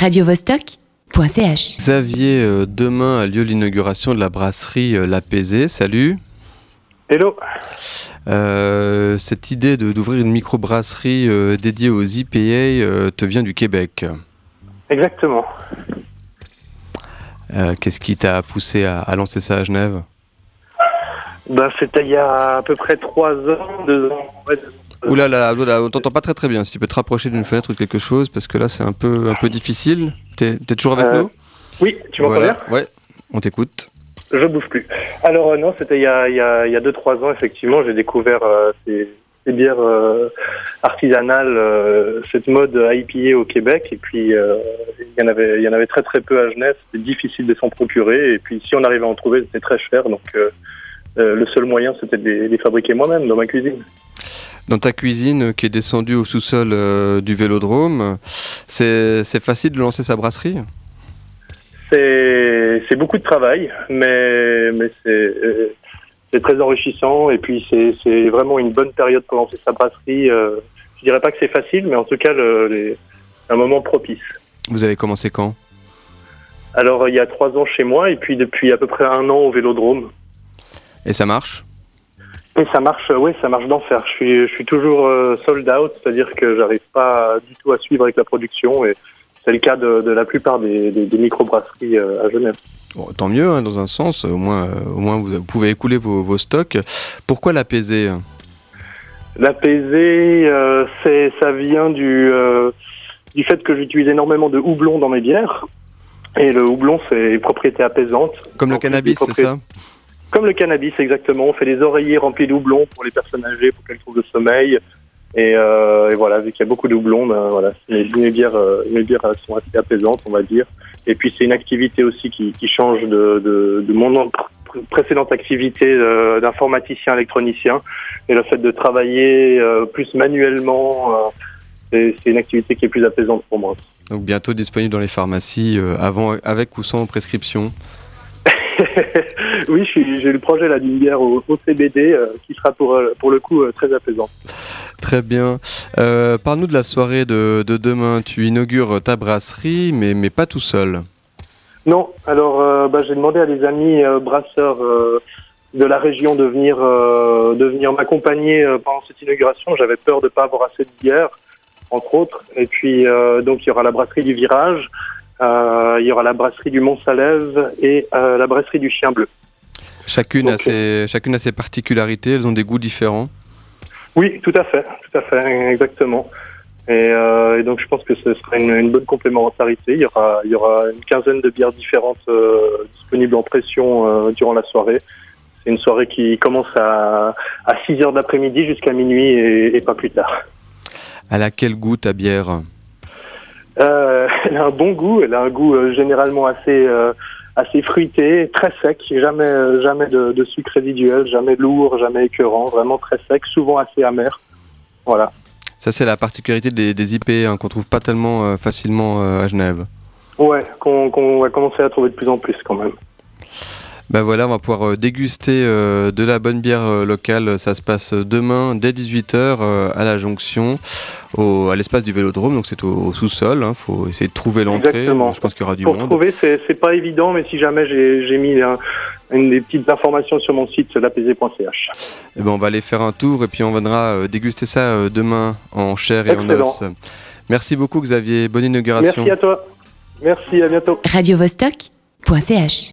radiovostok.ch. Xavier, euh, demain a lieu l'inauguration de la brasserie euh, L'Apaisé. Salut. Hello. Euh, cette idée de- d'ouvrir une microbrasserie euh, dédiée aux IPA euh, te vient du Québec. Exactement. Euh, Qu'est-ce qui t'a poussé à, à lancer ça à Genève? Ben, c'était il y a à peu près trois ans, deux ans. ouais, deux ans. Ouh là là, on t'entend pas très très bien. Si tu peux te rapprocher d'une fenêtre ou de quelque chose, parce que là c'est un peu, un peu difficile. T'es es toujours avec Euh, nous? Oui, tu m'entends Voilà. bien? Ouais, on t'écoute. Je bouge plus. Alors euh, non, c'était il y a il y a il y a deux trois ans effectivement, j'ai découvert euh, ces, ces bières artisanales, cette mode IPA au Québec et puis il y en avait il y en avait très très peu à Genève, c'était difficile de s'en procurer et puis si on arrivait à en trouver, c'était très cher donc le seul moyen c'était de les, les fabriquer moi-même dans ma cuisine. Dans ta cuisine qui est descendue au sous-sol euh, du vélodrome, c'est facile de lancer sa brasserie? C'est beaucoup de travail, mais mais c'est euh, c'est très enrichissant et puis c'est c'est vraiment une bonne période pour lancer sa brasserie. Euh, je dirais pas que c'est facile, mais en tout cas le, les, un moment propice. Vous avez commencé quand? Alors il y a trois ans chez moi et puis depuis à peu près un an au Vélodrome. Et ça marche? Et ça marche, oui, ça marche d'enfer. Je suis je suis toujours euh, sold out, c'est-à-dire que j'arrive pas du tout à suivre avec la production et c'est le cas de, de la plupart des, des, des microbrasseries euh, à Genève. Bon, Tant mieux, hein, dans un sens. Au moins, euh, au moins vous, pouvez écouler vos, vos stocks. Pourquoi l'apaiser L'apaiser, euh, c'est ça vient du euh, du fait que j'utilise énormément de houblon dans mes bières. Et le houblon, c'est une propriété apaisante. Comme le cannabis, c'est ça? Comme le cannabis, exactement. On fait des oreillers remplis de houblon pour les personnes âgées, pour qu'elles trouvent le sommeil. Et, euh, voilà, vu qu'il y a beaucoup de houblon, ben, voilà, mes, mes bières, euh, mes bières elles sont assez apaisantes, on va dire. Et puis c'est une activité aussi qui, qui change de, de, mon pr- précédente activité euh, d'informaticien électronicien. Et le fait de travailler euh, plus manuellement, euh, c'est une activité qui est plus apaisante pour moi. Donc bientôt disponible dans les pharmacies, euh, avant, avec ou sans prescription. Oui, j'ai le projet là d'une bière au, au CBD euh, qui sera pour, euh, pour le coup euh, très apaisant. Très bien. Euh, Parle-nous de la soirée de, de demain. Tu inaugures ta brasserie, mais, mais pas tout seul. Non, alors bah, j'ai demandé à des amis brasseurs de la région de venir, de venir m'accompagner pendant cette inauguration. J'avais peur de pas avoir assez de bière, entre autres. Et puis donc il y aura la brasserie du Virage, il y aura la brasserie du Mont-Salève et euh, la brasserie du Chien Bleu. Chacune, a ses, chacune a ses particularités, elles ont des goûts différents. Oui, tout à fait, tout à fait, exactement. Et, euh, et donc je pense que ce sera une, une bonne complémentarité. Il y aura, il y aura une quinzaine de bières différentes euh, disponibles en pression euh, durant la soirée. C'est une soirée qui commence à, à 6 heures d'après-midi jusqu'à minuit et, et pas plus tard. Elle a quel goût ta bière? Euh, elle a un bon goût, elle a un goût euh, généralement assez euh, assez fruité, très sec, jamais euh, jamais de, de sucre résiduel, jamais lourd, jamais écœurant, vraiment très sec, souvent assez amer. Voilà. Ça, c'est la particularité des, des IP hein, qu'on trouve pas tellement facilement à Genève. Ouais, qu'on qu'on va commencer à trouver de plus en plus quand même. Ben voilà, on va pouvoir euh, déguster euh, de la bonne bière euh, locale. Ça se passe demain dès 18h à la jonction, au, à l'espace du Vélodrome. Donc c'est au, au sous-sol. Il faut essayer de trouver l'entrée. Exactement. Je pense qu'il y aura du Pour monde. trouver, c'est c'est pas évident, mais si jamais j'ai j'ai mis un- une des petites informations sur mon site, lapaiser.ch. Eh ben, on va aller faire un tour et puis on viendra déguster ça euh, demain en chair et en os. Merci beaucoup Xavier. Bonne inauguration. Merci à toi. Merci, à bientôt. radiovostok.ch.